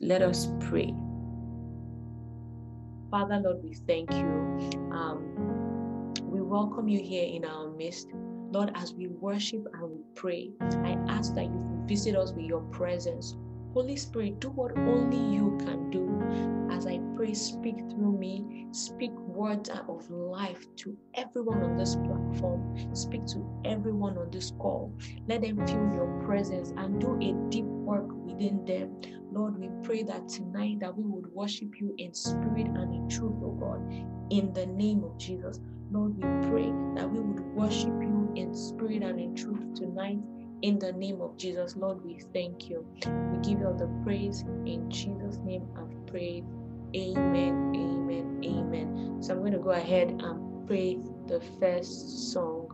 Let us pray. Father, Lord, we thank you. Um, we welcome you here in our midst. Lord, as we worship and we pray, I ask that you visit us with your presence. Holy Spirit, do what only you can do. As I pray, speak through me, speak words of life to everyone on this platform, speak to everyone on this call. Let them feel your presence and do a deep work within them. Lord, we pray that tonight that we would worship you in spirit and in truth, oh God, in the name of Jesus. Lord, we pray that we would worship you in spirit and in truth tonight in the name of Jesus. Lord, we thank you. We give you all the praise. In Jesus' name I've prayed. Amen, amen, amen. So I'm going to go ahead and pray the first song.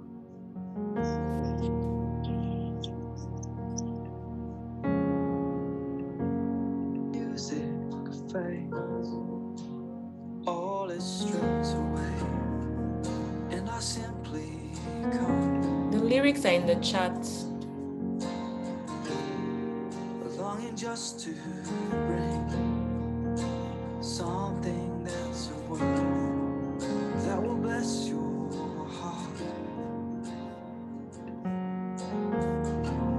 The chat. Longing just to bring something that's of worth that will bless your heart.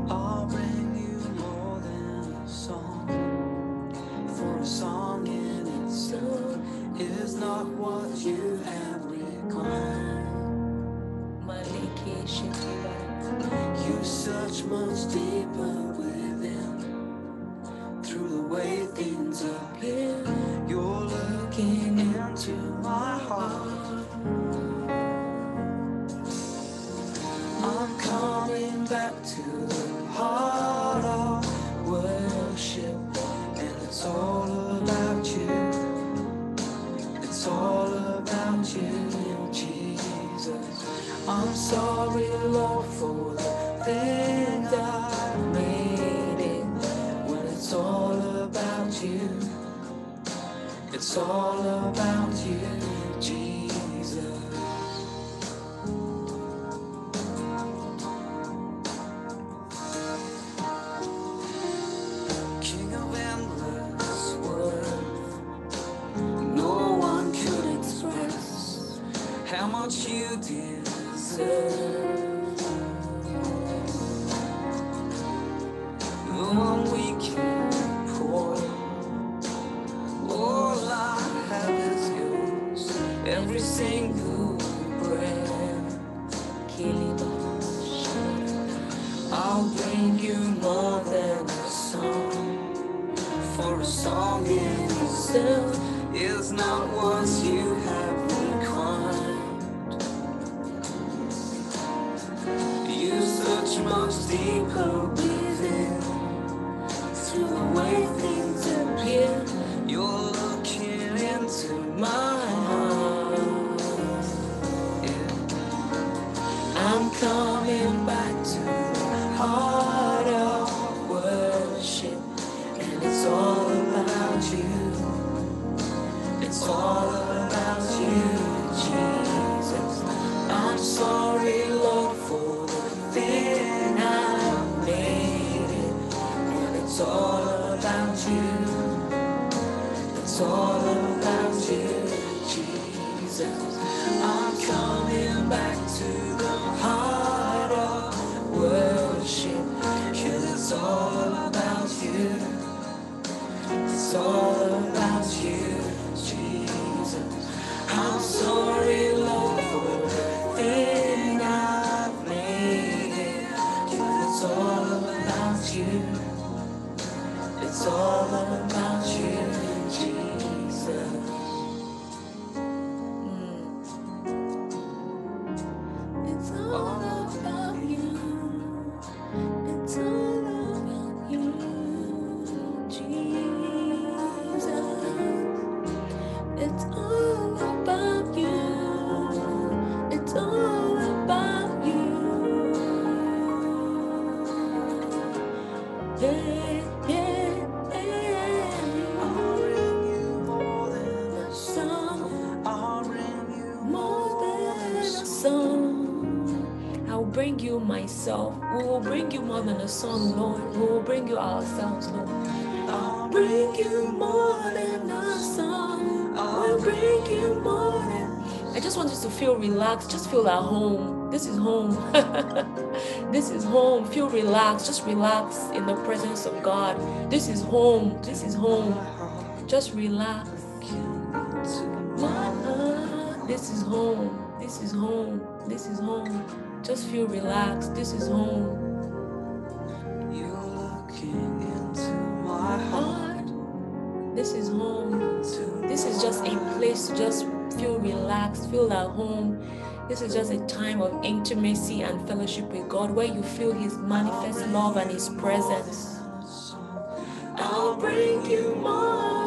I'll bring you more than a song, for a song in itself is not what you have required. You search much deeper in is not what you have required. You search much deeper within through the way things appear. You myself. We will bring you more than a song, Lord. We will bring you ourselves, Lord. I'll bring bring you more than a song. I'll bring you more than. I just want you to feel relaxed. Just feel at home. This is home. this is home. Feel relaxed. Just relax in the presence of God. This is home. This is home. Just relax. This is home. This is home. This is home. Just feel relaxed. This is home. You're looking into my heart. This is home. This is just a place to just feel relaxed, feel at home. This is just a time of intimacy and fellowship with God where you feel His manifest love and His presence. I'll bring you more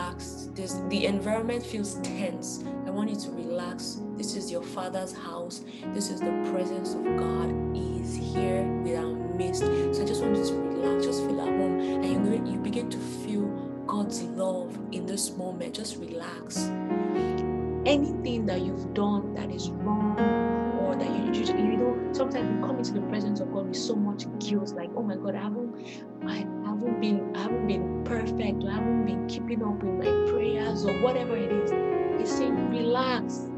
relaxed. This, the environment feels tense. I want you to relax. This is your Father's house. This is the presence of God. Is here without mist. So I just want you to relax. Just feel at home, and you you begin to feel God's love in this moment. Just relax anything that you've done that is wrong or that you, you, you know sometimes we come into the presence whatever it is he's saying relax.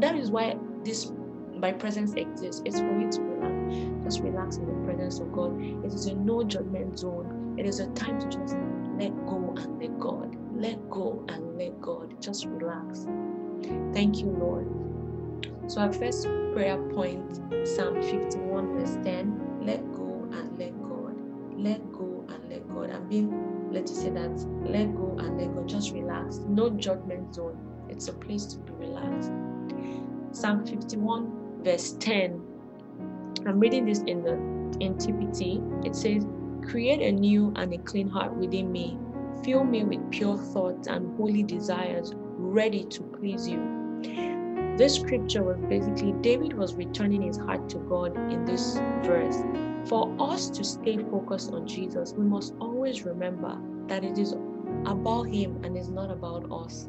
That is why this my presence exists. It's for you to relax. Just relax in the presence of god. It is a no judgment zone. It is a time to just let go and let god let go and let god. Just relax. Thank you, Lord. So, our first prayer point, Psalm 51, verse 10 let go and let God. Let go and let God. I'm being led to say that let go and let go. Just relax. No judgment zone. It's a place to be relaxed. Psalm 51, verse 10. I'm reading this in the NTPT. It says, Create a new and a clean heart within me. Fill me with pure thoughts and holy desires, ready to please you. This scripture was basically David was returning his heart to God in this verse. For us to stay focused on Jesus, we must always remember that it is about Him and it's not about us.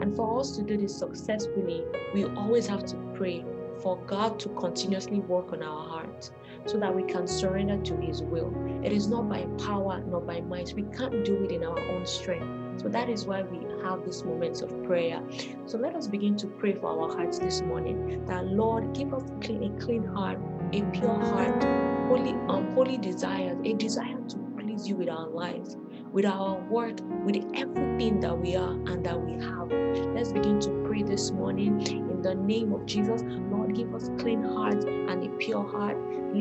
And for us to do this successfully, we always have to pray for God to continuously work on our hearts so that we can surrender to His will. It is not by power, nor by might. We can't do it in our own strength. So that is why we have these moments of prayer. So let us begin to pray for our hearts this morning. That Lord, give us a clean heart, a pure heart, holy, um, holy desires, a desire to you with our lives, with our work, with everything that we are and that we have. Let's begin to pray this morning in the name of Jesus. Lord, give us clean hearts and a pure heart.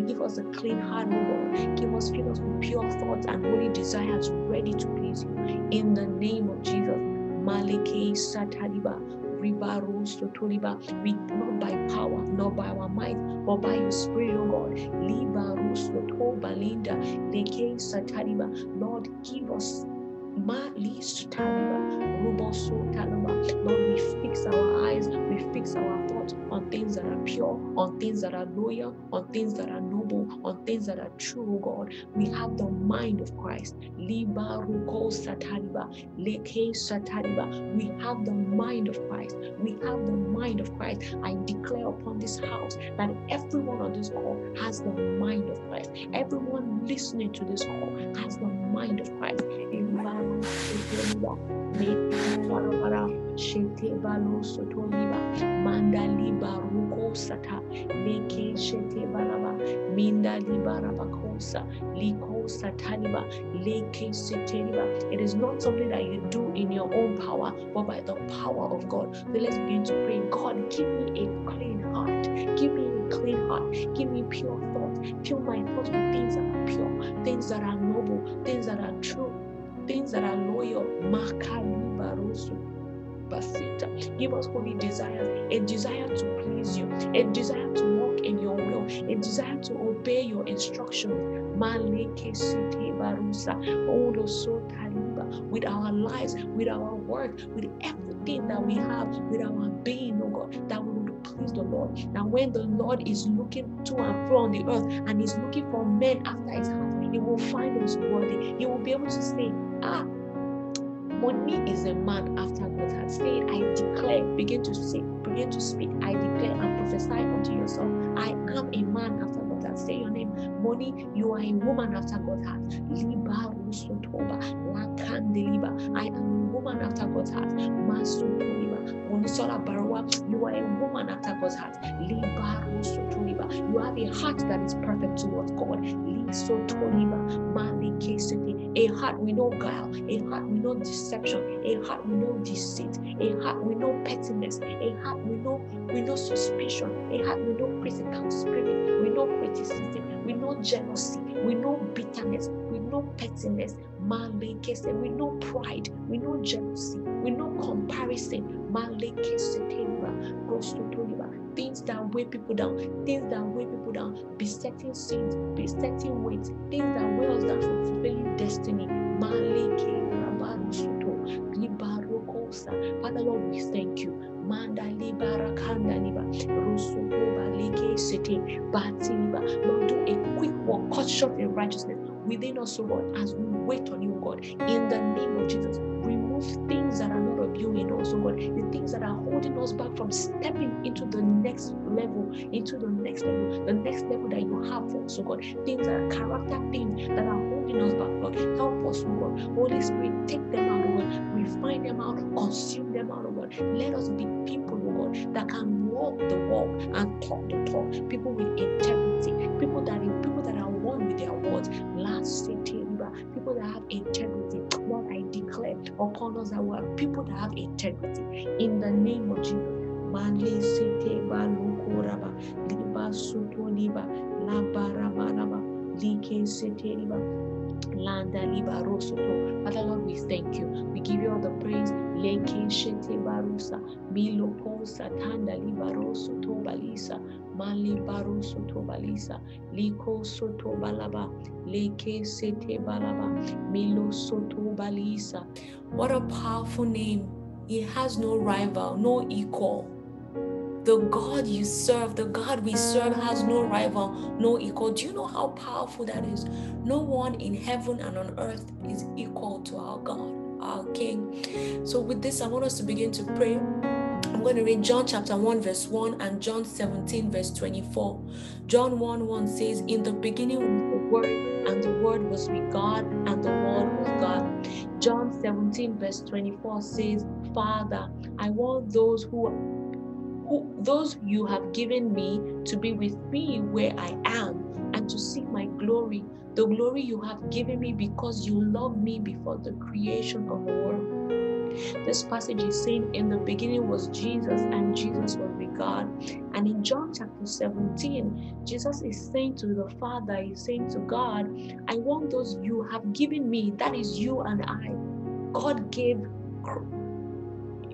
Give us a clean heart, Lord. Give us, fill us with pure thoughts and holy desires ready to please you. In the name of Jesus. Maleke Sataliba. Ribaru Sotoliba. We not by power, not by our might, but by your spirit, O God. Libaru Soto Balinda. Leke Sataliba. Lord, give us Ma li Sutaliba. Rubo Sotalaba. Lord, we fix our eyes, we fix our thoughts things that are pure, on things that are loyal, on things that are noble, on things that are true, God. We have the mind of Christ. Liba Ruko Sataliba. Leke Sataliba. We have the mind of Christ. We have the mind of Christ. I declare upon this house that everyone on this call has the mind of Christ. Everyone listening to this call has the mind of Christ. Soto liba manda liba ruko sata leke shete balaba minda liba rabakosa liko sataniba leke seteliba. It is not something that you do in your own power, but by the power of God. So let's begin to pray. God, give me a clean heart. Give me a clean heart. Give me pure thoughts. Fill my thoughts with things that are pure, things that are noble, things that are true, things that are loyal. Makali barosu. Basita. Give us holy desires, a desire to please you, a desire to walk in your will, a desire to obey your instructions. With our lives, with our work, with everything that we have, with our being, oh God, that we will please the Lord. Now, when the Lord is looking to and fro on the earth and is looking for men after his heart, he will find us worthy. He will be able to say, Ah, Money is a man after God has said, I declare, begin to speak, begin to speak, I declare and prophesy unto yourself, I am a man after God has Say your name. Money, you are a woman after God lakandeliba. I am woman after God's heart. You are a woman after God's heart. You have a heart that is perfect towards God. A heart we know guile, a heart we know deception, a heart we know deceit, a heart we know pettiness, a heart we know we know suspicion, a heart we know critical spirit, we know criticism, we know jealousy, we know bitterness, we know pettiness, and we know pride, we know jealousy, we know comparison, things that weigh people down, things that weigh people down, besetting sins, besetting weights, things that weigh us down from fulfilling destiny. Father Lord, we thank you. Manda libara kanda liba rusutoba leke sete batiliba. Lord, do a quick walk, cut short in righteousness within us, O God, as we wait on you, God. In the name of Jesus, remove things that are not of you in us, oh God. The things that are holding us back from stepping into the next level, into the next level, the next level that you have for us, oh God. Things that are character things that are holding us back, Lord. Help us, oh God. Holy Spirit, take them out, oh God. Consume them out, oh God. Let us be people, oh God, that can walk the walk and talk the talk. People with integrity, people that people that are one with their words. Last city, people that have integrity. What I declare upon us that we are people that have integrity. In the name of Jesus. Mali sete balukuraba liba suto liba labarabaraba like sete Father Lord, we thank you. We give you all the praise. Leke shete barusa milo posa tanda liba rosoto balisa mali barusoto balisa liko soto balaba leke sete balaba milo soto balisa. What a powerful name. He has no rival, no equal. The God you serve, the God we serve, has no rival, no equal. Do you know how powerful that is? No one in heaven and on earth is equal to our God, our King. So, with this, I want us to begin to pray. I'm going to read John chapter 1, verse 1 and John 17, verse 24. John 1 1 says, In the beginning was the Word, and the Word was with God, and the Word was God. John 17, verse 24 says, Father, I want those who who, those you have given me to be with me where I am and to seek my glory, the glory you have given me because you loved me before the creation of the world. This passage is saying in the beginning was Jesus and Jesus was with God. And in John chapter 17, Jesus is saying to the Father, He's saying to God, I want those you have given me, that is you and I. God gave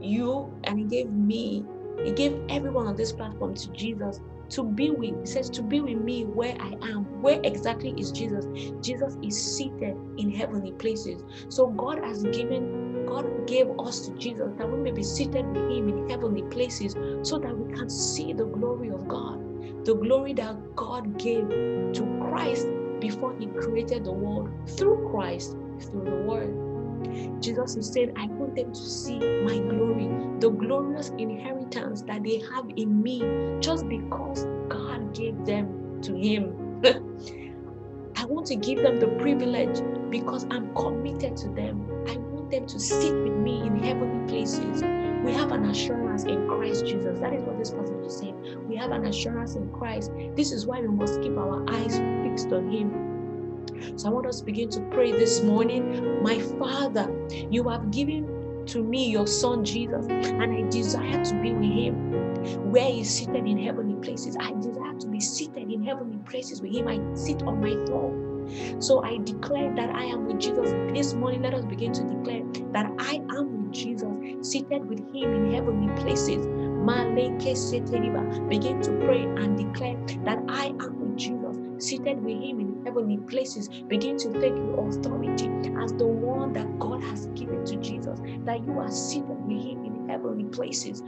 you and He gave me he gave everyone on this platform to Jesus to be with. He says, to be with me where I am. Where exactly is Jesus? Jesus is seated in heavenly places. So God has given, God gave us to Jesus that we may be seated with Him in heavenly places so that we can see the glory of God. The glory that God gave to Christ before He created the world through Christ, through the Word. Jesus is saying, I want them to see my glory, the glorious inheritance that they have in me, just because God gave them to Him. I want to give them the privilege because I'm committed to them. I want them to sit with me in heavenly places. We have an assurance in Christ Jesus. That is what this passage is saying. We have an assurance in Christ. This is why we must keep our eyes fixed on Him so I want us to begin to pray this morning. My Father, you have given to me your son Jesus, and I desire to be with him where he's seated in heavenly places. I desire to be seated in heavenly places with him. I sit on my throne. So I declare that I am with Jesus. This morning, let us begin to declare that I am with Jesus, seated with him in heavenly places. Begin to pray and declare that I am seated with him in heavenly places. Begin to take your authority as the one that God has given to Jesus, that you are seated with him in heavenly places.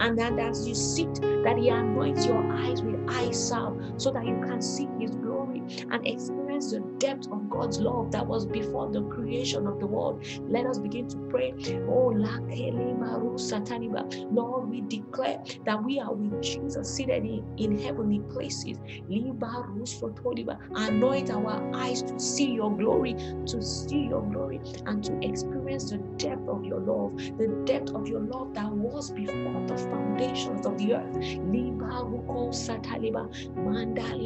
And that as you sit, that he anoints your eyes with eye salve so that you can see his glory and experience the depth of God's love that was before the creation of the world. Let us begin to pray. Oh, Lord, we declare that we are with Jesus seated in, in heavenly places. Anoint our eyes to see your glory, to see your glory, and to experience the depth of your love, the depth of your love that was before the foundations of the earth. Manda Kanda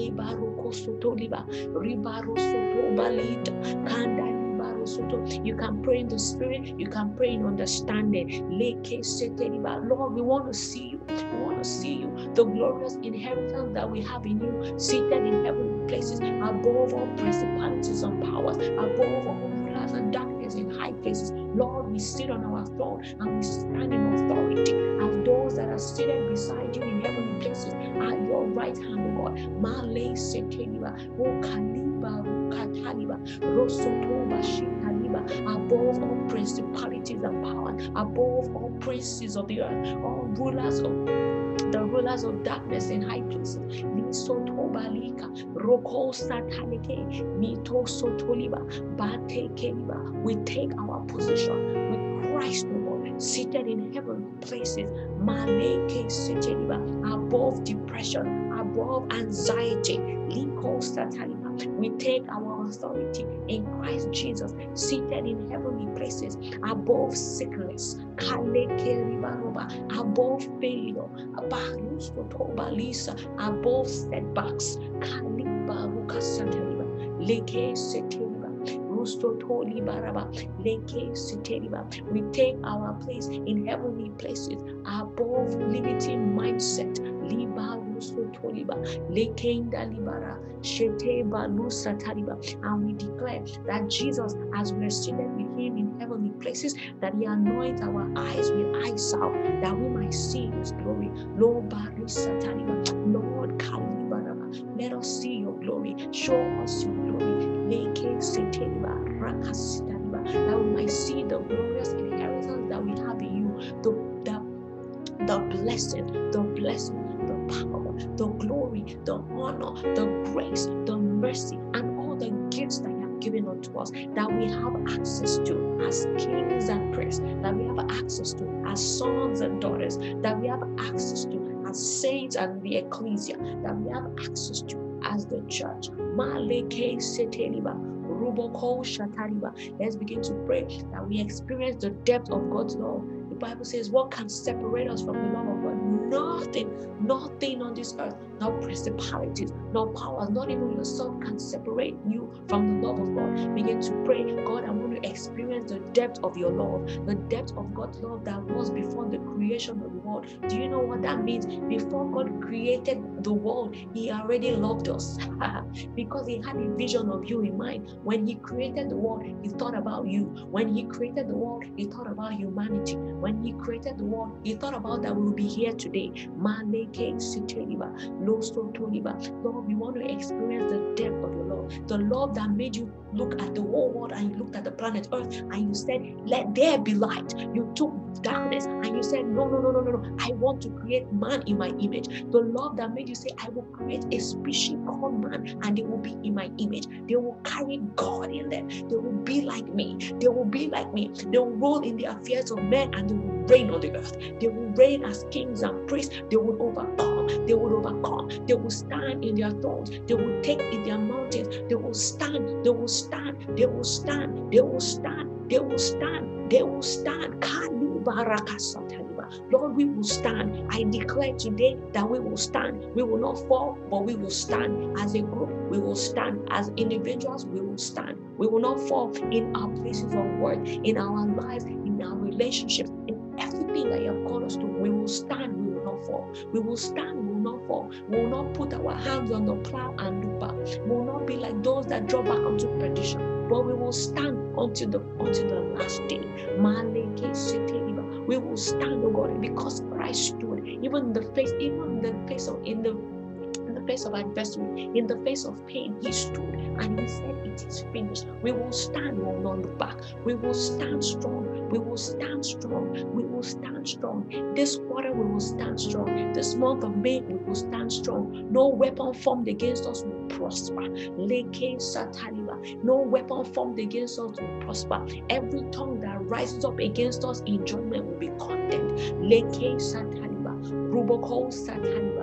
you can pray in the spirit, you can pray in understanding. Lord, we want to see you. We want to see you. The glorious inheritance that we have in you, seated in heavenly places, above all principalities and powers, above all rulers and darkness in high places. Lord, we sit on our throne and we stand in authority as those that are seated beside you in heavenly places at your right hand, God. Male Sekeliba, O oh, Rosotoba, Shitaliba, above all principalities and powers, above all princes of the earth, all rulers of the rulers of darkness in high places. Satanike, We take our position with Christ, Lord, seated in heavenly places. Maleke Seteliba, above depression, above anxiety. Liko Sataniba. We take our authority in Christ Jesus, seated in heavenly places, above sickness, above failure, above setbacks, we take our place in heavenly places above limiting mindset. And we declare that Jesus, as we're seated with him in heavenly places, that he anoints our eyes with eye salve, that we might see his glory. Lord, let us see your glory. Show us your glory. That we might see the glorious inheritance that we have in you, the, the, the blessing, the blessing, the power, the glory, the honor, the grace, the mercy, and all the gifts that you have given unto us that we have access to as kings and priests, that we have access to as sons and daughters, that we have access to as saints and the ecclesia, that we have access to as the church. Let's begin to pray that we experience the depth of God's love. The Bible says, What can separate us from the love of God? Nothing, nothing on this earth, no principalities, no powers, not even yourself can separate you from the love of God. Begin to pray, God, I want to experience the depth of your love, the depth of God's love that was before the creation of world. Do you know what that means? Before God created the world, He already loved us because He had a vision of you in mind. When He created the world, He thought about you. When He created the world, He thought about humanity. When He created the world, He thought about that we'll be here today. Lord, we want to experience the depth of your love, the love that made you look at the whole world and you looked at the planet Earth and you said, Let there be light. You took darkness and you said, No, no, no, no, no, no. I want to create man in my image. The love that made you say, I will create a species called man and they will be in my image. They will carry God in them. They will be like me. They will be like me. They will rule in the affairs of men and they will reign on the earth. They will reign as kings and priests. They will overcome. They will overcome. They will stand in their thrones. They will take in their mountains. They will stand. They will stand. They will stand. They will stand. They will stand. They will stand. Kali baraka sataliba. Lord, we will stand. I declare today that we will stand. We will not fall, but we will stand as a group. We will stand as individuals. We will stand. We will not fall in our places of work, in our lives, in our relationships, in everything that you have called us to. We will stand. We will not fall. We will stand. We will not fall. We will not put our hands on the plow and look back. We will not be like those that drop back onto perdition but we will stand until the until the last day. We will stand, oh God, because Christ stood, even the face, even the face of in the the face of adversity, in the face of pain, he stood and he said, It is finished. We will stand, we will not look back. We will stand strong. We will stand strong. We will stand strong. This quarter, we will stand strong. This month of May, we will stand strong. No weapon formed against us will prosper. Leke sataliba. No weapon formed against us will prosper. Every tongue that rises up against us in judgment will be condemned. Leke sataliba. Ruboko sataliba.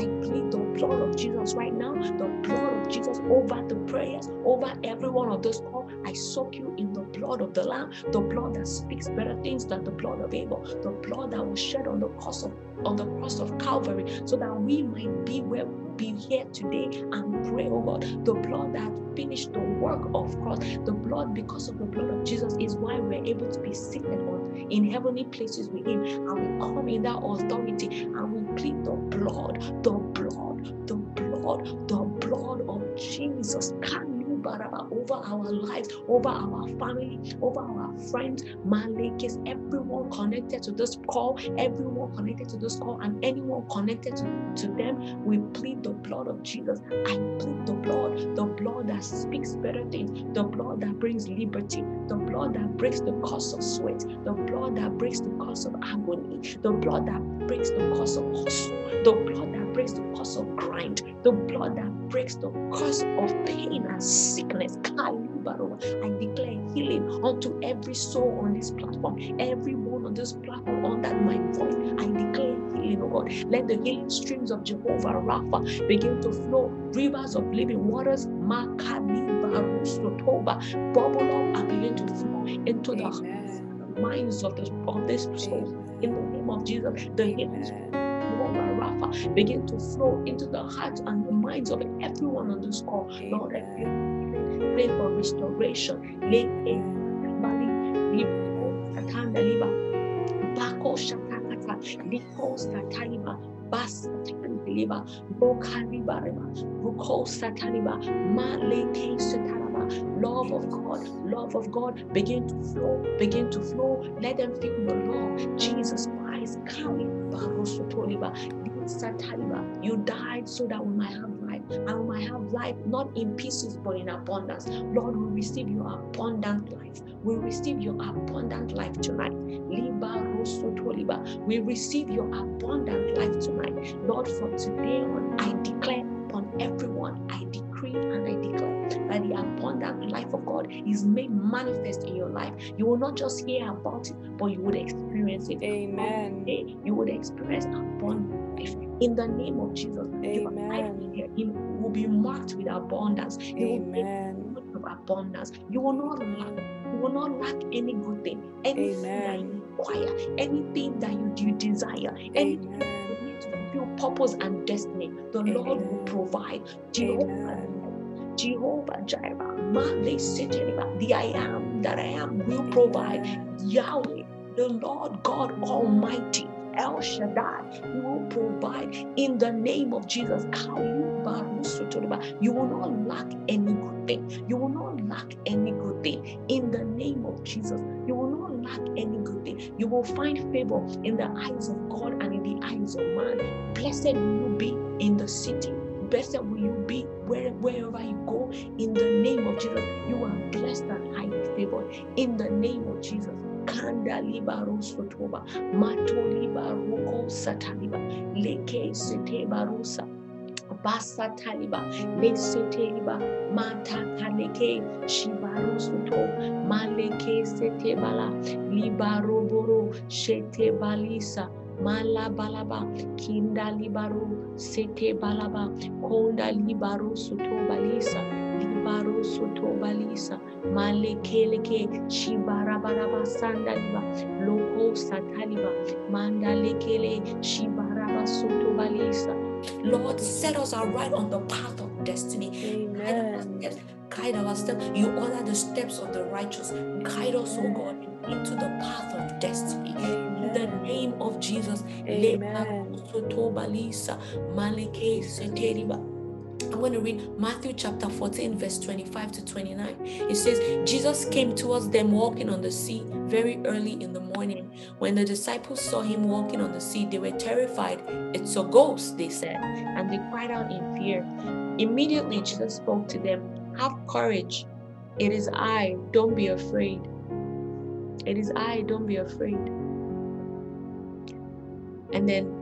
I plead the blood of Jesus right now. The blood of Jesus over the prayers, over every one of those calls. I soak you in the blood of the Lamb, the blood that speaks better things than the blood of Abel, the blood that was shed on the cross of on the cross of Calvary, so that we might be where be here today and pray, oh God. The blood that finished the work of cross, the blood because of the blood of Jesus is why we're able to be seated on in heavenly places with Him, and we come in that authority and we plead the blood, the blood, the blood, the blood of Jesus. Can over our lives, over our family, over our friends, Malekis, everyone connected to this call, everyone connected to this call, and anyone connected to, to them, we plead the blood of Jesus. I plead the blood, the blood that speaks better things, the blood that brings liberty, the blood that breaks the curse of sweat, the blood that breaks the curse of agony, the blood that breaks the curse of hustle, the blood that breaks the cause of grind, the blood that breaks the cause of pain and sickness. I declare healing unto every soul on this platform, everyone on this platform under my voice. I declare healing, oh God. Let the healing streams of Jehovah Rapha begin to flow, rivers of living waters, bubble up and begin to flow into Amen. the minds of, the, of this soul. In the name of Jesus, the healing begin to flow into the hearts and the minds of everyone on this call. Lord, I pray, pray for restoration. Liko sataniba, bas sataniba, bokaniba reba, buko sataniba, ma leke satanaba, love of God, love of God, begin to flow, begin to flow. Let them feel the love. Jesus Christ, come. coming, barosotoliba, you died so that we might have life, and we might have life not in pieces but in abundance. Lord, we receive your abundant life. We receive your abundant life tonight. We receive your abundant life tonight. Lord, from today on, I declare upon everyone, I that the abundant life of God is made manifest in your life. You will not just hear about it, but you would experience it. Amen. You would experience abundant life in the name of Jesus. Amen. You will be marked with abundance. You Amen. will be abundance. You will not lack. You will not lack any good thing. Anything Amen. that you require, anything that you, you desire, anything that you need to fulfill purpose and destiny, the Amen. Lord will provide. Jehovah. Jehovah Jireh, the I am that I am will provide. Yahweh, the Lord God Almighty, El Shaddai, He will provide in the name of Jesus. You will not lack any good thing. You will not lack any good thing in the name of Jesus. You will not lack any good thing. You will find favor in the eyes of God and in the eyes of man. Blessed will you be in the city blessed will you be where, wherever you go. In the name of Jesus, you are blessed and highly favored. In the name of Jesus. Basa taliba, mata soto, maleke sete bala, liba roboro, shete balisa, mala balaba kinda libaru sete balaba konda libaru suto balisa libaro soto balisa malekeleke shibarabaraba sandaliba loko sataliba mandalekele shibaraba soto balisa Lord, set us right on the path of destiny. Amen. Guide our steps. You order the steps of the righteous. Guide us, oh God, into the path of destiny. In the name of Jesus. Amen. I'm going to read Matthew chapter 14, verse 25 to 29. It says, Jesus came towards them walking on the sea very early in the morning. When the disciples saw him walking on the sea, they were terrified. It's a ghost, they said. and they cried out in fear. Immediately Jesus spoke to them, Have courage. It is I, don't be afraid. It is I, don't be afraid. And then,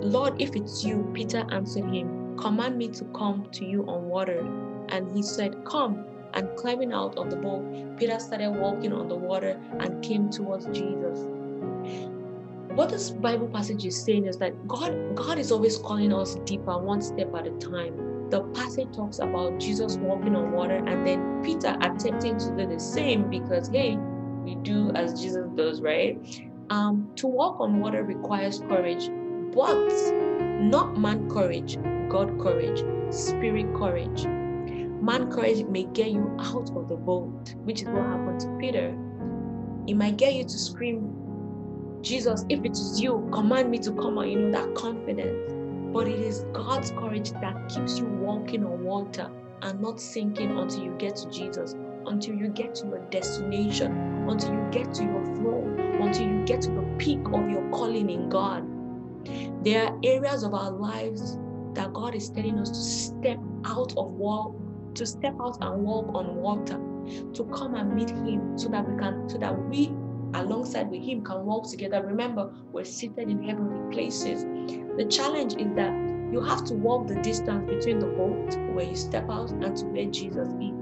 Lord, if it's you, Peter answered him, Command me to come to you on water. And he said, Come. And climbing out of the boat, Peter started walking on the water and came towards Jesus. What this Bible passage is saying is that God, God is always calling us deeper, one step at a time. The passage talks about Jesus walking on water and then Peter attempting to do the same because hey, we do as Jesus does, right? Um, to walk on water requires courage, but not man courage, God courage, spirit courage. Man courage may get you out of the boat, which is what happened to Peter. It might get you to scream, Jesus, if it is you, command me to come out, you know, that confidence. But it is God's courage that keeps you walking on water and not sinking until you get to Jesus, until you get to your destination, until you get to your throne, until you get to the peak of your calling in God. There are areas of our lives that God is telling us to step out of walk, to step out and walk on water, to come and meet Him so that we can, so that we alongside with Him can walk together. Remember, we're seated in heavenly places. The challenge is that you have to walk the distance between the boat where you step out and to where Jesus is.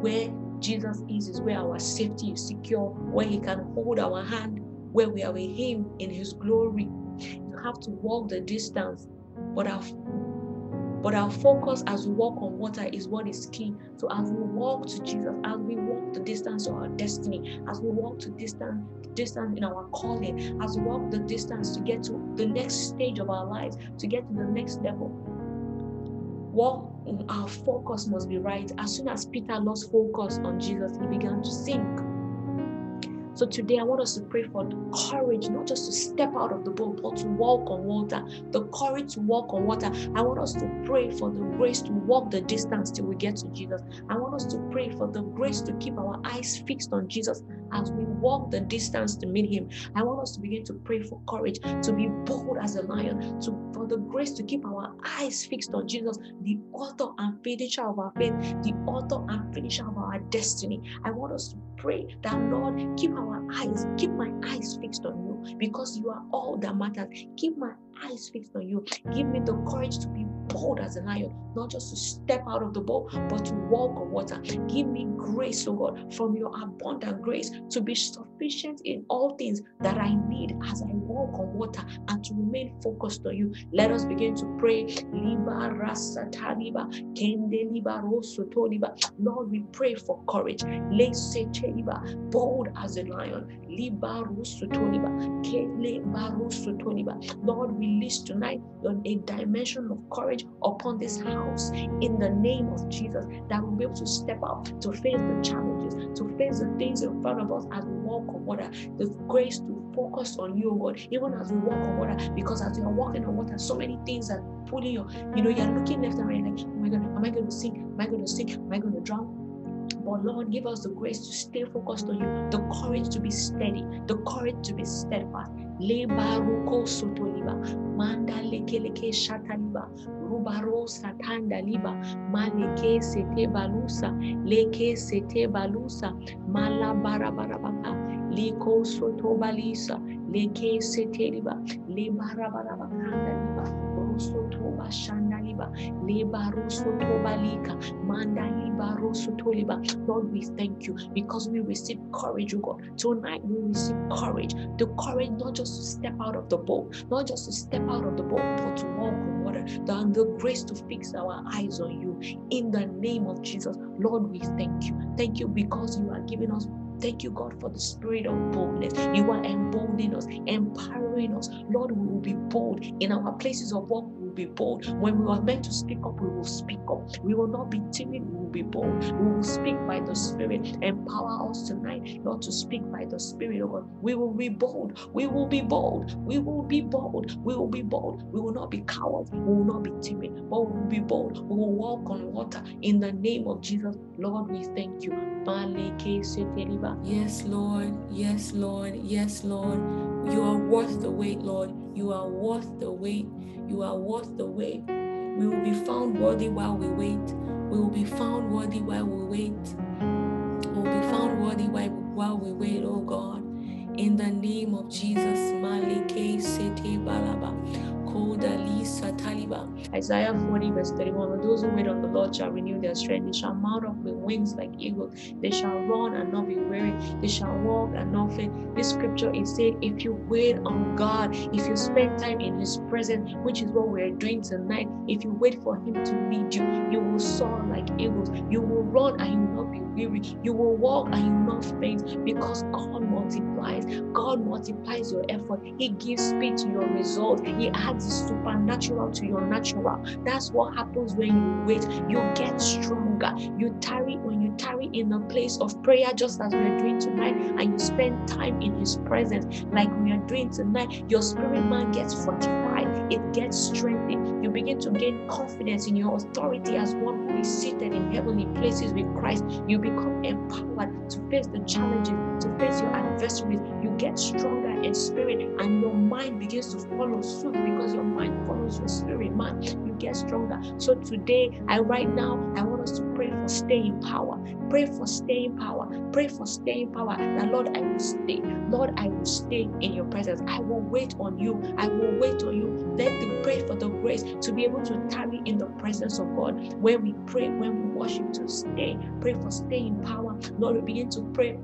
Where Jesus is is where our safety is secure, where He can hold our hand, where we are with Him in His glory. You have to walk the distance, but our but our focus as we walk on water is what is key. So as we walk to Jesus, as we walk the distance of our destiny, as we walk to distance, distance in our calling, as we walk the distance to get to the next stage of our lives, to get to the next level, our focus must be right. As soon as Peter lost focus on Jesus, he began to sink. So today I want us to pray for the courage, not just to step out of the boat, but to walk on water. The courage to walk on water. I want us to pray for the grace to walk the distance till we get to Jesus. I want us to pray for the grace to keep our eyes fixed on Jesus as we walk the distance to meet Him. I want us to begin to pray for courage, to be bold as a lion, to for the grace to keep our eyes fixed on Jesus, the author and finisher of our faith, the author and finisher of our destiny. I want us to pray that Lord, keep our eyes, keep my eyes fixed on you because you are all that matters. Keep my eyes fixed on you. Give me the courage to be bold as a lion, not just to step out of the boat, but to walk on water. Give me grace, oh God, from your abundant grace to be sufficient in all things that I need as I walk on water and to remain focused on you. Let us begin to pray. Liba rasa taliba, kende liba rosso toliba. Lord, we pray for courage. Lese teliba, bold as a lion. Liba rosso toliba, kele barosso toliba. Lord, release tonight on a dimension of courage upon this house in the name of Jesus that we'll be able to step out to face the challenges, to face the things in front of us as we walk on water. The grace to focus on you, God, even as we walk on water, because as you are walking on water, so many things are pulling you. You know, you're looking left and right, like, oh my God, am I going to sink? Am I going to sink? Am I going to drown? But Lord, give us the grace to stay focused on you, the courage to be steady, the courage to be steadfast. Lebaruko sotoliba, manda lekeleke shataliba, rubaro satanda liba, maleke sete balusa, leke sete balusa, malabarabarabaka, liko sotobalisa, leke sete liba, lebarabarabakanda liba, rosoto toba shanda liba toba manda liba roso toliba. Lord, we thank you because we receive courage, oh God. Tonight we receive courage. The courage not just to step out of the boat, not just to step out of the boat, but to walk on water. And the grace to fix our eyes on you. In the name of Jesus, Lord, we thank you. Thank you because you are giving us Thank you, God, for the spirit of boldness. You are emboldening us, empowering us. Lord, we will be bold in our places of work. Will be bold. When we are meant to speak up, we will speak up. We will not be timid. We will be bold. We will speak by the Spirit. Empower us tonight, Lord, to speak by the Spirit, We will be bold. We will be bold. We will be bold. We will be bold. We will not be cowards. We will not be timid, but we will be bold. We will walk on water in the name of Jesus. Lord, we thank you. Yes, Lord. Yes, Lord. Yes, Lord. You are worth the wait, Lord. You are worth the wait. You are worth the wait. We will be found worthy while we wait. We will be found worthy while we wait. We will be found worthy while, we wait, oh God. In the name of Jesus. Malike Sete Balaba. Isaiah 40, verse 31. Those who wait on the Lord shall renew their strength. They shall mount up with wings like eagles. They shall run and not be weary. They shall walk and not faint. This scripture is saying, if you wait on God, if you spend time in His presence, which is what we're doing tonight, if you wait for Him to lead you, you will soar like eagles. You will run and you will not be weary. You will walk and you will not faint because God multiplies. God multiplies your effort. He gives speed to your result. He adds the supernatural to your natural. That's what happens when you wait. You get stronger. You tarry when you tarry in a place of prayer, just as we are doing tonight, and you spend time in His presence, like we are doing tonight. Your spirit man gets fortified. It gets strengthened. You begin to gain confidence in your authority as one who is seated in heavenly places with Christ. You become empowered to face the challenges, to face your adversaries. You get stronger in spirit, and your mind begins to follow suit because your mind follows your spirit, man. You get stronger. So today, I right now, I want us to pray for staying power. Pray for staying power. Pray for staying power. That Lord, I will stay. Lord, I will stay in your presence. I will wait on you. I will wait on you. Let me pray for the grace to be able to tarry in the presence of God. When we pray, when we worship, to stay. Pray for staying power. Lord, we begin to pray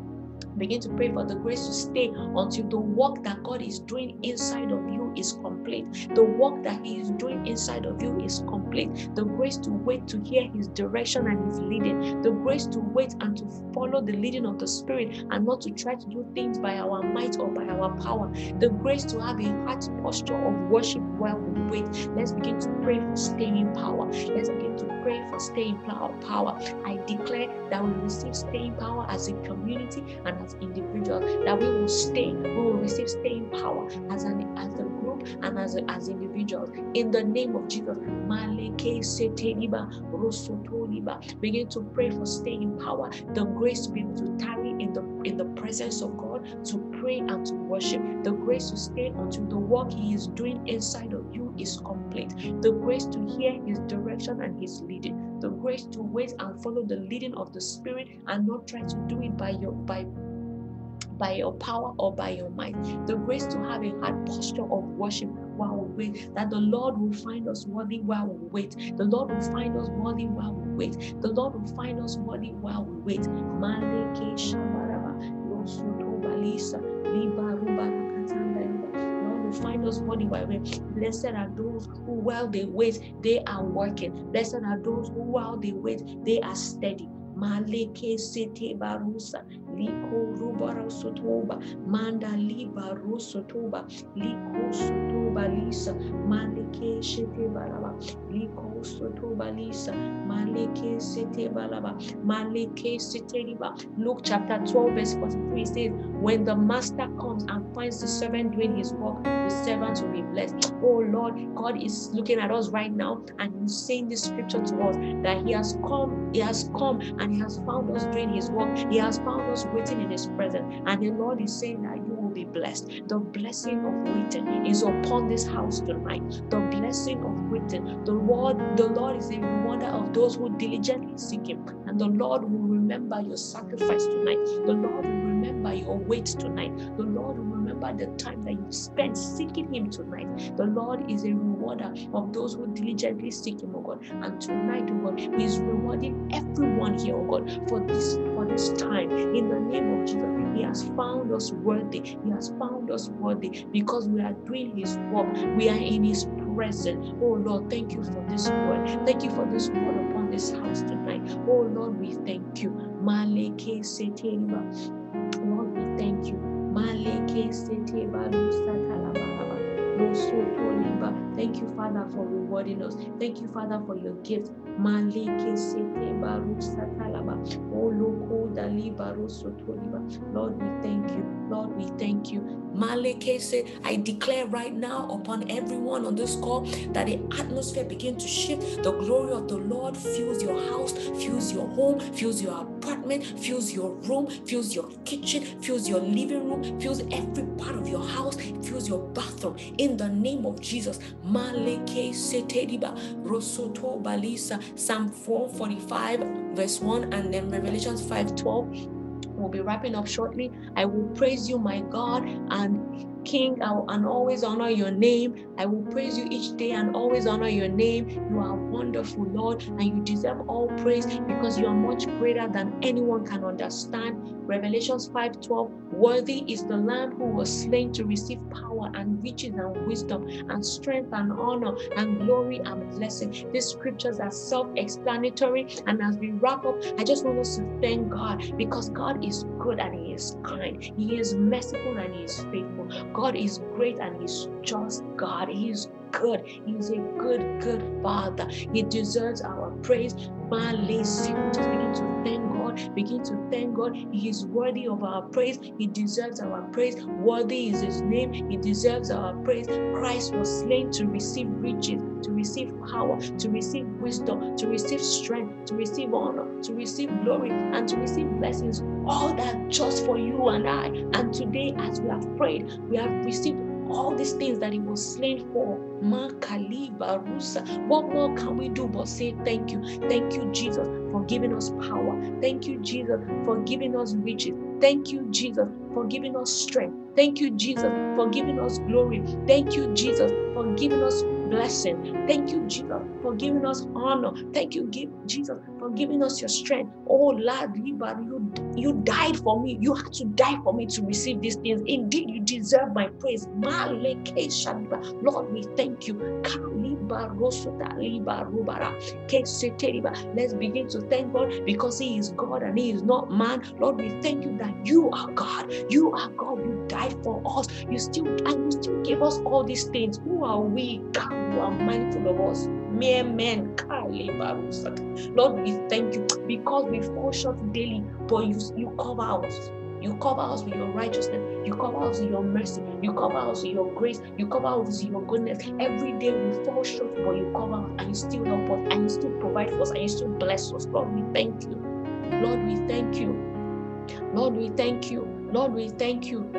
begin to pray for the grace to stay until the work that God is doing inside of you is complete. The work that He is doing inside of you is complete. The grace to wait to hear His direction and His leading. The grace to wait and to follow the leading of the Spirit and not to try to do things by our might or by our power. The grace to have a heart posture of worship while we wait. Let's begin to pray for staying power. Let's begin to pray for staying power. I declare that we receive staying power as a community and as individuals. That we will stay. We will receive staying power as an as a group and as as individuals. In the name of Jesus. Begin to pray for staying power. The grace to be able to tarry in the in the presence of God, to pray and to worship. The grace to stay until the work He is doing inside of you is complete. The grace to hear His direction and His leading. The grace to wait and follow the leading of the Spirit and not try to do it by your by by your power or by your might. The grace to have a heart posture of worship while we wait. That the Lord will find us worthy while we wait. The Lord will find us worthy while we wait. The Lord will find us worthy while we wait. Maleke will find us worthy while we. Blessed are those who while they wait, they are working. Blessed are those who while they wait, they are steady. Maleke sete barusa, liko rubara sotoba, manda liba rusotoba, liko sotoba lisa, maleke sete balaba, liko sotoba lisa, maleke sete balaba, maleke sete liba. Luke chapter 12, verse 43 says, When the master comes and finds the servant doing his work, the servant will be blessed. Oh Lord, God is looking at us right now and He's saying this scripture to us that He has come, He has come and He has found us doing His work. He has found us waiting in His presence. And the Lord is saying that you be blessed. The blessing of waiting is upon this house tonight. The blessing of waiting. The Lord, the Lord is a rewarder of those who diligently seek Him. And the Lord will remember your sacrifice tonight. The Lord will remember your wait tonight. The Lord will remember the time that you spent seeking Him tonight. The Lord is a rewarder of those who diligently seek Him, oh God. And tonight, oh God, He is rewarding everyone here, oh God, for this for this time. In the name of Jesus, He has found us worthy. He has found us worthy because we are doing His work. We are in His presence. Oh Lord, thank you for this word. Thank you for this word upon this house tonight. Oh Lord, we thank you. Lord, we thank you. Thank you, Father, for rewarding us. Thank you, Father, for your gift. Maleke seteba lusatalaba. Oh loko daliba rusotoliba. Lord, we thank you. Lord, we thank you. Maleke I declare right now upon everyone on this call that the atmosphere begin to shift. The glory of the Lord fills your house, fills your home, fills your apartment, fills your room, fills your kitchen, fills your living room, fills every part of your house, fills your bathroom. In the name of Jesus. Maleke setediba rosoto balisa. Psalm 445 verse 1 and then Revelations 5:12 we'll be wrapping up shortly. I will praise you, my God and King, I will and always honor your name. I will praise you each day and always honor your name. You are wonderful, Lord, and you deserve all praise because you are much greater than anyone can understand. Revelations 5:12. Worthy is the Lamb who was slain to receive power and riches and wisdom and strength and honor and glory and blessing. These scriptures are self-explanatory. And as we wrap up, I just want us to thank God because God is good and He is kind. He is merciful and He is faithful. God is great and He's just God. He is good. He is a good, good Father. He deserves our praise. Just begin to thank God. Begin to thank God. He is worthy of our praise. He deserves our praise. Worthy is His name. He deserves our praise. Christ was slain to receive riches, to receive power, to receive wisdom, to receive strength, to receive honor, to receive glory, and to receive blessings. All that just for you and I. And today, as we have prayed, we have received all these things that he was slain for. What more can we do but say thank you? Thank you, Jesus, for giving us power. Thank you, Jesus, for giving us riches. Thank you, Jesus, for giving us strength. Thank you, Jesus, for giving us glory. Thank you, Jesus, for giving us blessing. Thank you, Jesus, for giving us honor. Thank you, Jesus, for giving us your strength. Oh, Lord, you, you died for me. You had to die for me to receive these things. Indeed, you deserve my praise. Lord, we thank you. Let's begin to thank God because He is God and He is not man. Lord, we thank you that you are God. You are God. You died for us. You still and you still give us all these things. Who are we? God, you are mindful of us. Mere men. Lord, we thank you because we fall short daily, but you, you cover us. You cover us with your righteousness. You cover us with your mercy. You cover us with your grace. You cover us with your goodness. Every day we fall short, but you cover us and you still help us and you still provide for us and you still bless us. Lord, we thank you. Lord, we thank you. Lord, we thank you. Lord, we thank you.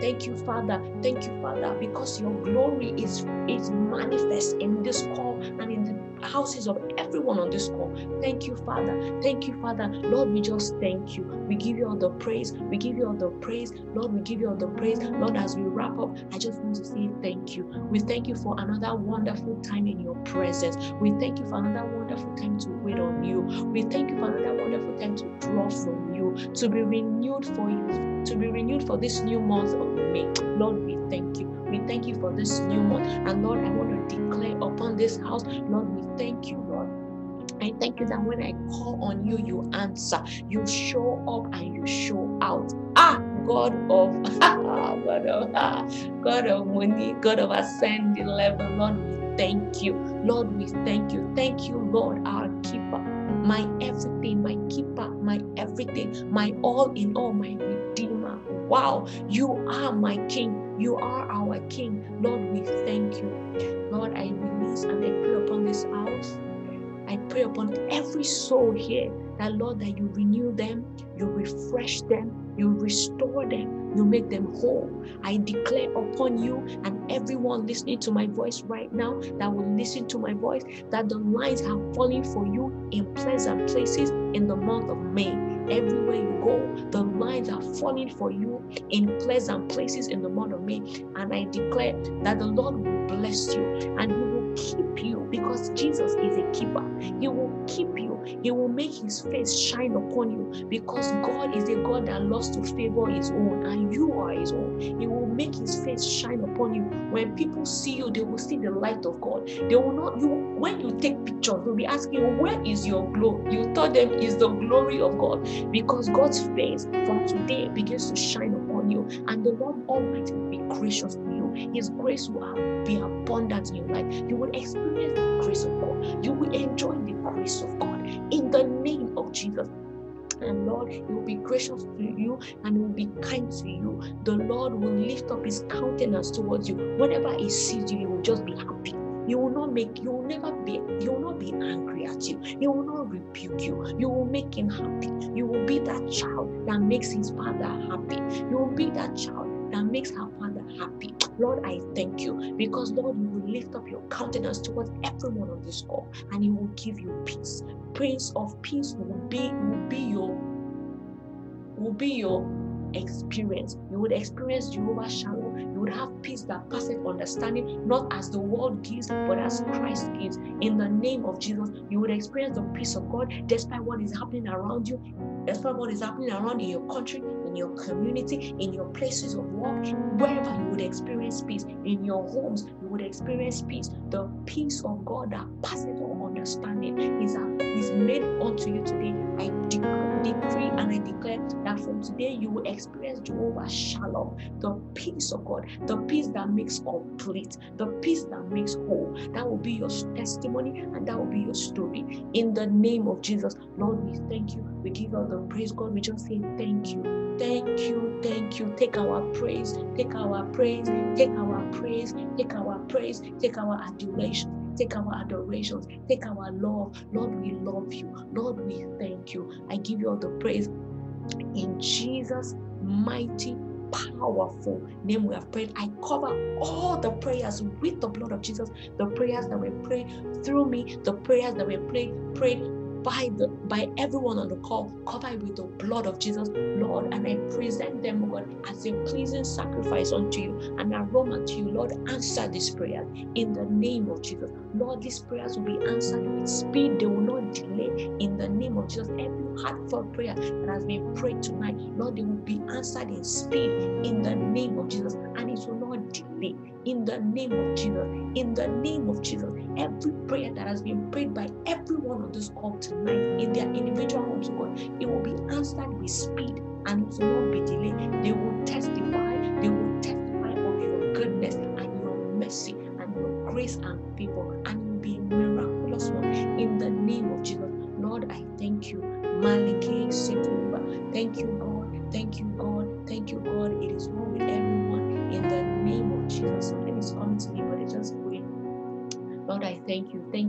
Thank you, Father. Thank you, Father, because your glory is, is manifest in this call and in the houses of everyone on this call. Thank you, Father. Thank you, Father. Lord, we just thank you. We give you all the praise. We give you all the praise. Lord, we give you all the praise. Lord, as we wrap up, I just want to say thank you. We thank you for another wonderful time in your presence. We thank you for another wonderful time to wait on you. We thank you for another wonderful time to draw from you, to be renewed for you, to be renewed for this new month of May. Lord, we thank you. We thank you for this new month. And Lord, I want to declare upon this house, Lord, we thank you, Lord. I thank you that when I call on you, you answer. You show up and you show out. Ah, God of God of God of money, God of ascending level. Lord, we thank you. Lord, we thank you. Thank you, Lord, our keeper, my everything, my keeper, my everything, my all in all, my redeemer. Wow, you are my king. You are our king. Lord, we thank you. Lord, I release and I pray upon this house. I pray upon every soul here that, Lord, that you renew them, you refresh them, you restore them, you make them whole. I declare upon you and everyone listening to my voice right now that will listen to my voice that the lines have fallen for you in pleasant places in the month of May. Everywhere you go, the lines are falling for you in pleasant places in the month of May. And I declare that the Lord will bless you and He will keep you because Jesus is a keeper. He will keep you. He will make His face shine upon you because God is a God that loves to favor His own and you are His own. He will make His face shine upon you. When people see you, they will see the light of God. They will not, you when you take pictures, they'll be asking Where is your glow? You tell them is the glory of God because God's face from today begins to shine upon you, and the Lord Almighty will be gracious to you. His grace will be abundant in your life. You will experience the grace of God. You will enjoy the grace of God in the name of Jesus. And Lord, He will be gracious to you and He will be kind to you. The Lord will lift up His countenance towards you. Whenever He sees you, He will just be happy. He will not make you will never be you will not be angry at you. He will not rebuke you. You will make him happy. You will be that child that makes his father happy. You will be that child that makes her father happy. Lord, I thank you because Lord, you will lift up your countenance towards everyone on this call and he will give you peace. Prince of peace will be will be your will be your experience. You would experience Jehovah Shalom. Would have peace that passes understanding, not as the world gives, but as Christ gives. In the name of Jesus, you would experience the peace of God despite what is happening around you, despite what is happening around in your country, in your community, in your places of work, wherever you would experience peace. In your homes, you would experience peace. The peace of God that passes all understanding is, uh, is made unto you today. I decree and I declare that from today you will experience Jehovah Shalom, the peace of God, the peace that makes complete, the peace that makes whole. That will be your testimony and that will be your story. In the name of Jesus, Lord, we thank you. We give you the praise, God. We just say thank you. Thank you, thank you. Take our praise, take our praise, take our praise, take our praise, take our adulation. Take our adorations, take our love. Lord, we love you. Lord, we thank you. I give you all the praise in Jesus' mighty powerful name we have prayed. I cover all the prayers with the blood of Jesus, the prayers that we pray through me, the prayers that we pray, prayed by the by everyone on the call, covered with the blood of Jesus, Lord. And I present them, God, as a pleasing sacrifice unto you, an aroma to you, Lord. Answer this prayer in the name of Jesus. Lord, these prayers will be answered with speed, they will not delay in the name of Jesus. Every heartfelt prayer that has been prayed tonight, Lord, they will be answered in speed in the name of Jesus, and it will not delay in the name of Jesus. In the name of Jesus, every prayer that has been prayed by everyone on this call tonight in their individual homes, of God, it will be answered with speed and it will not be delayed. They will testify, they will testify of your goodness and your mercy and your grace and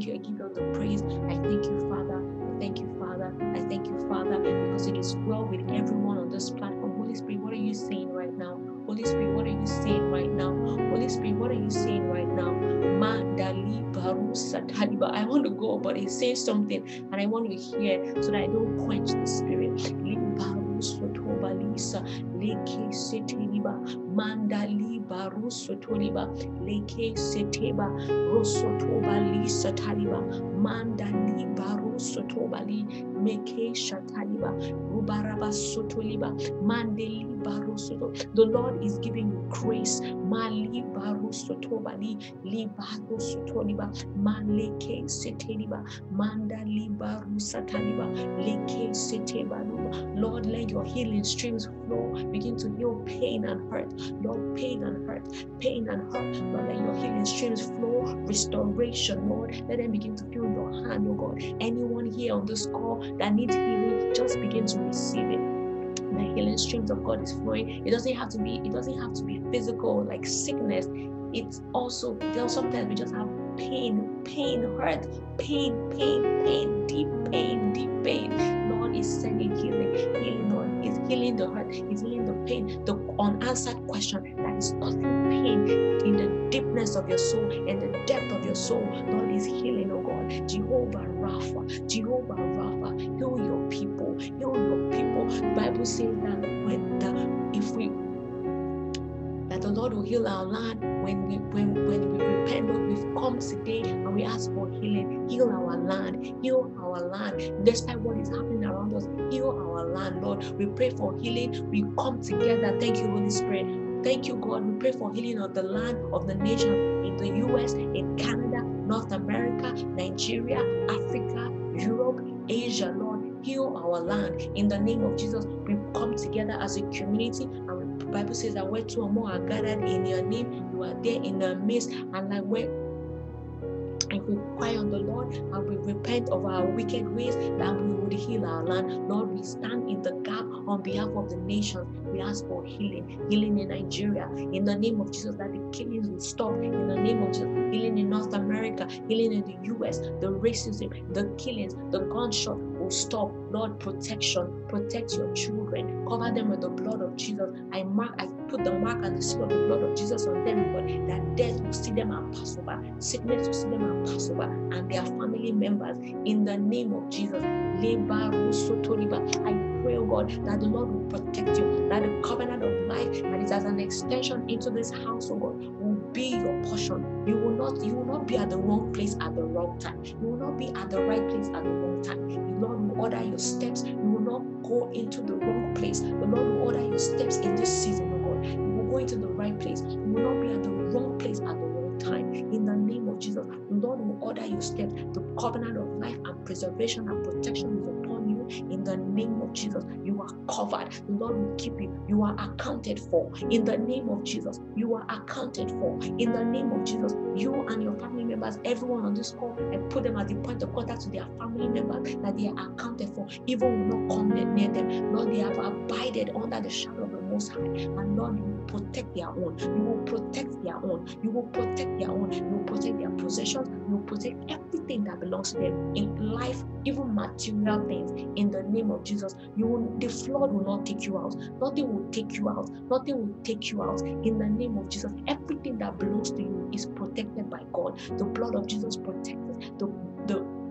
you. I give you all the praise. I thank you, Father. I thank you, Father. I thank you, Father, because it is well with everyone on this platform. Holy Spirit, what are you saying right now? Holy Spirit, what are you saying right now? Holy Spirit, what are you saying right now? I want to go, but he's says something and I want to hear so that I don't quench the spirit. Mandali Baruso Toliba, Leke Seteba, Rosotobalisa Taliba, Mandali Baruso Tobali, Meke Shataliba, Rubaraba Sotoliba, Mandeli. The Lord is giving you grace. Maleke Seteliba, Mandali Barusa Taliba, Leke Seteba. Lord, let your healing streams flow. Begin to heal pain and hurt. Lord, pain and hurt, pain and hurt. Lord, let your healing streams flow. Restoration, Lord. Let them begin to feel your hand, oh God. Anyone here on this call that needs healing, just begin to receive it the healing streams of God is flowing. It doesn't have to be, it doesn't have to be physical like sickness. It's also sometimes we just have pain, pain, hurt, pain, pain, pain, deep pain, deep pain. Lord is sending healing, healing, Lord is healing the hurt, is healing the pain, the unanswered question that is causing pain in the deepness of your soul and the depth of your soul. Lord is healing, oh God. Jehovah Rapha, Jehovah Rapha, Bible that when the, if we that the Lord will heal our land when we when when we repent, Lord, we've come today and we ask for healing. Heal our land, heal our land. Despite what is happening around us, heal our land, Lord. We pray for healing. We come together. Thank you, Holy Spirit. Thank you, God. We pray for healing of the land, of the nation, in the US, in Canada, North America, Nigeria, Africa, Europe, Asia, Lord. Heal our land. In the name of Jesus, we come together as a community and the Bible says that where two or more are gathered in your name, you are there in the midst. And like where if we cry on the Lord and we repent of our wicked ways, that we would heal our land. Lord, we stand in the gap on behalf of the nations. We ask for healing, healing in Nigeria, in the name of Jesus, that the killings will stop. In the name of Jesus, healing in North America, healing in the US, the racism, the killings, the gunshot will stop. Lord, protection, protect your children, cover them with the blood of Jesus. I mark, I put the mark and the seal of the blood of Jesus on them, Lord, that death will see them and pass over, sickness will see them and pass over, and their family members in the name of Jesus. I pray, oh God, that the Lord will protect you, that the covenant of life that is as an extension into this house, oh God, be your portion. You will not, you will not be at the wrong place at the wrong time. You will not be at the right place at the wrong time. The Lord will order your steps. You will not go into the wrong place. The Lord will order your steps in this season, oh God. You will go into the right place. You will not be at the wrong place at the wrong time. In the name of Jesus, the Lord will order your steps. The covenant of life and preservation and protection is. In the name of Jesus, you are covered. The Lord will keep you. You are accounted for. In the name of Jesus, you are accounted for. In the name of Jesus, you and your family members, everyone on this call, I put them at the point of contact to their family members that they are accounted for. Evil will not come near them. Lord, they have abided under the shadow of the Most High. And Lord, protect their own. You will protect their own. You will protect their own. You will protect their possessions. You will protect everything that belongs to them in life, even material things. In the name of Jesus, you will, the flood will not take you out. Nothing will take you out. Nothing will take you out. In the name of Jesus, everything that belongs to you is protected by God. The blood of Jesus protects it. The, the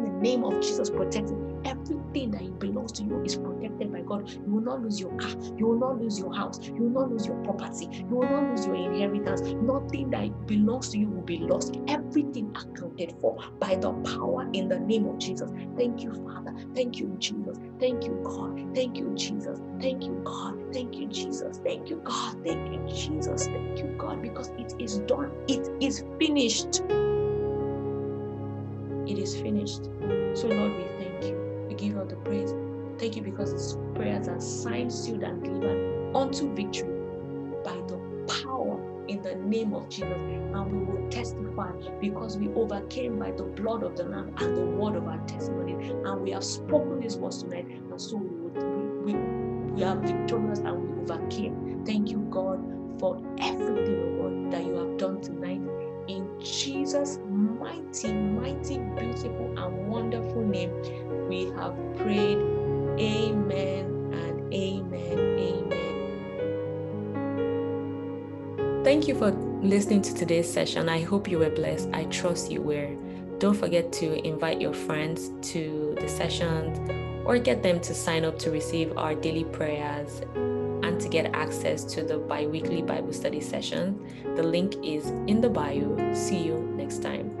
the name of Jesus protects it. Everything that belongs to you is protected by God. You will not lose your car. You will not lose your house. You will not lose your property. You will not lose your inheritance. Nothing that belongs to you will be lost. Everything accounted for by the power in the name of Jesus. Thank you, Father. Thank you, Jesus. Thank you, God. Thank you, Jesus. Thank you, God. Thank you, Jesus. Thank you, God. Thank you, Jesus. Thank you, God, because it is done. It is finished. It is finished. So, Lord, we thank. We give you all the praise. Thank you because these prayers are signed, sealed, and delivered unto victory by the power in the name of Jesus. And we will testify because we overcame by the blood of the Lamb and the word of our testimony. And we have spoken these words tonight. And so we, would, we, we, are victorious and we overcame. Thank you, God, for everything, oh God, that you have done tonight. In Jesus' mighty, mighty, beautiful, and wonderful name, we have prayed. Amen and amen. Amen. Thank you for listening to today's session. I hope you were blessed. I trust you were. Don't forget to invite your friends to the sessions or get them to sign up to receive our daily prayers and to get access to the bi weekly Bible study sessions. The link is in the bio. See you next time.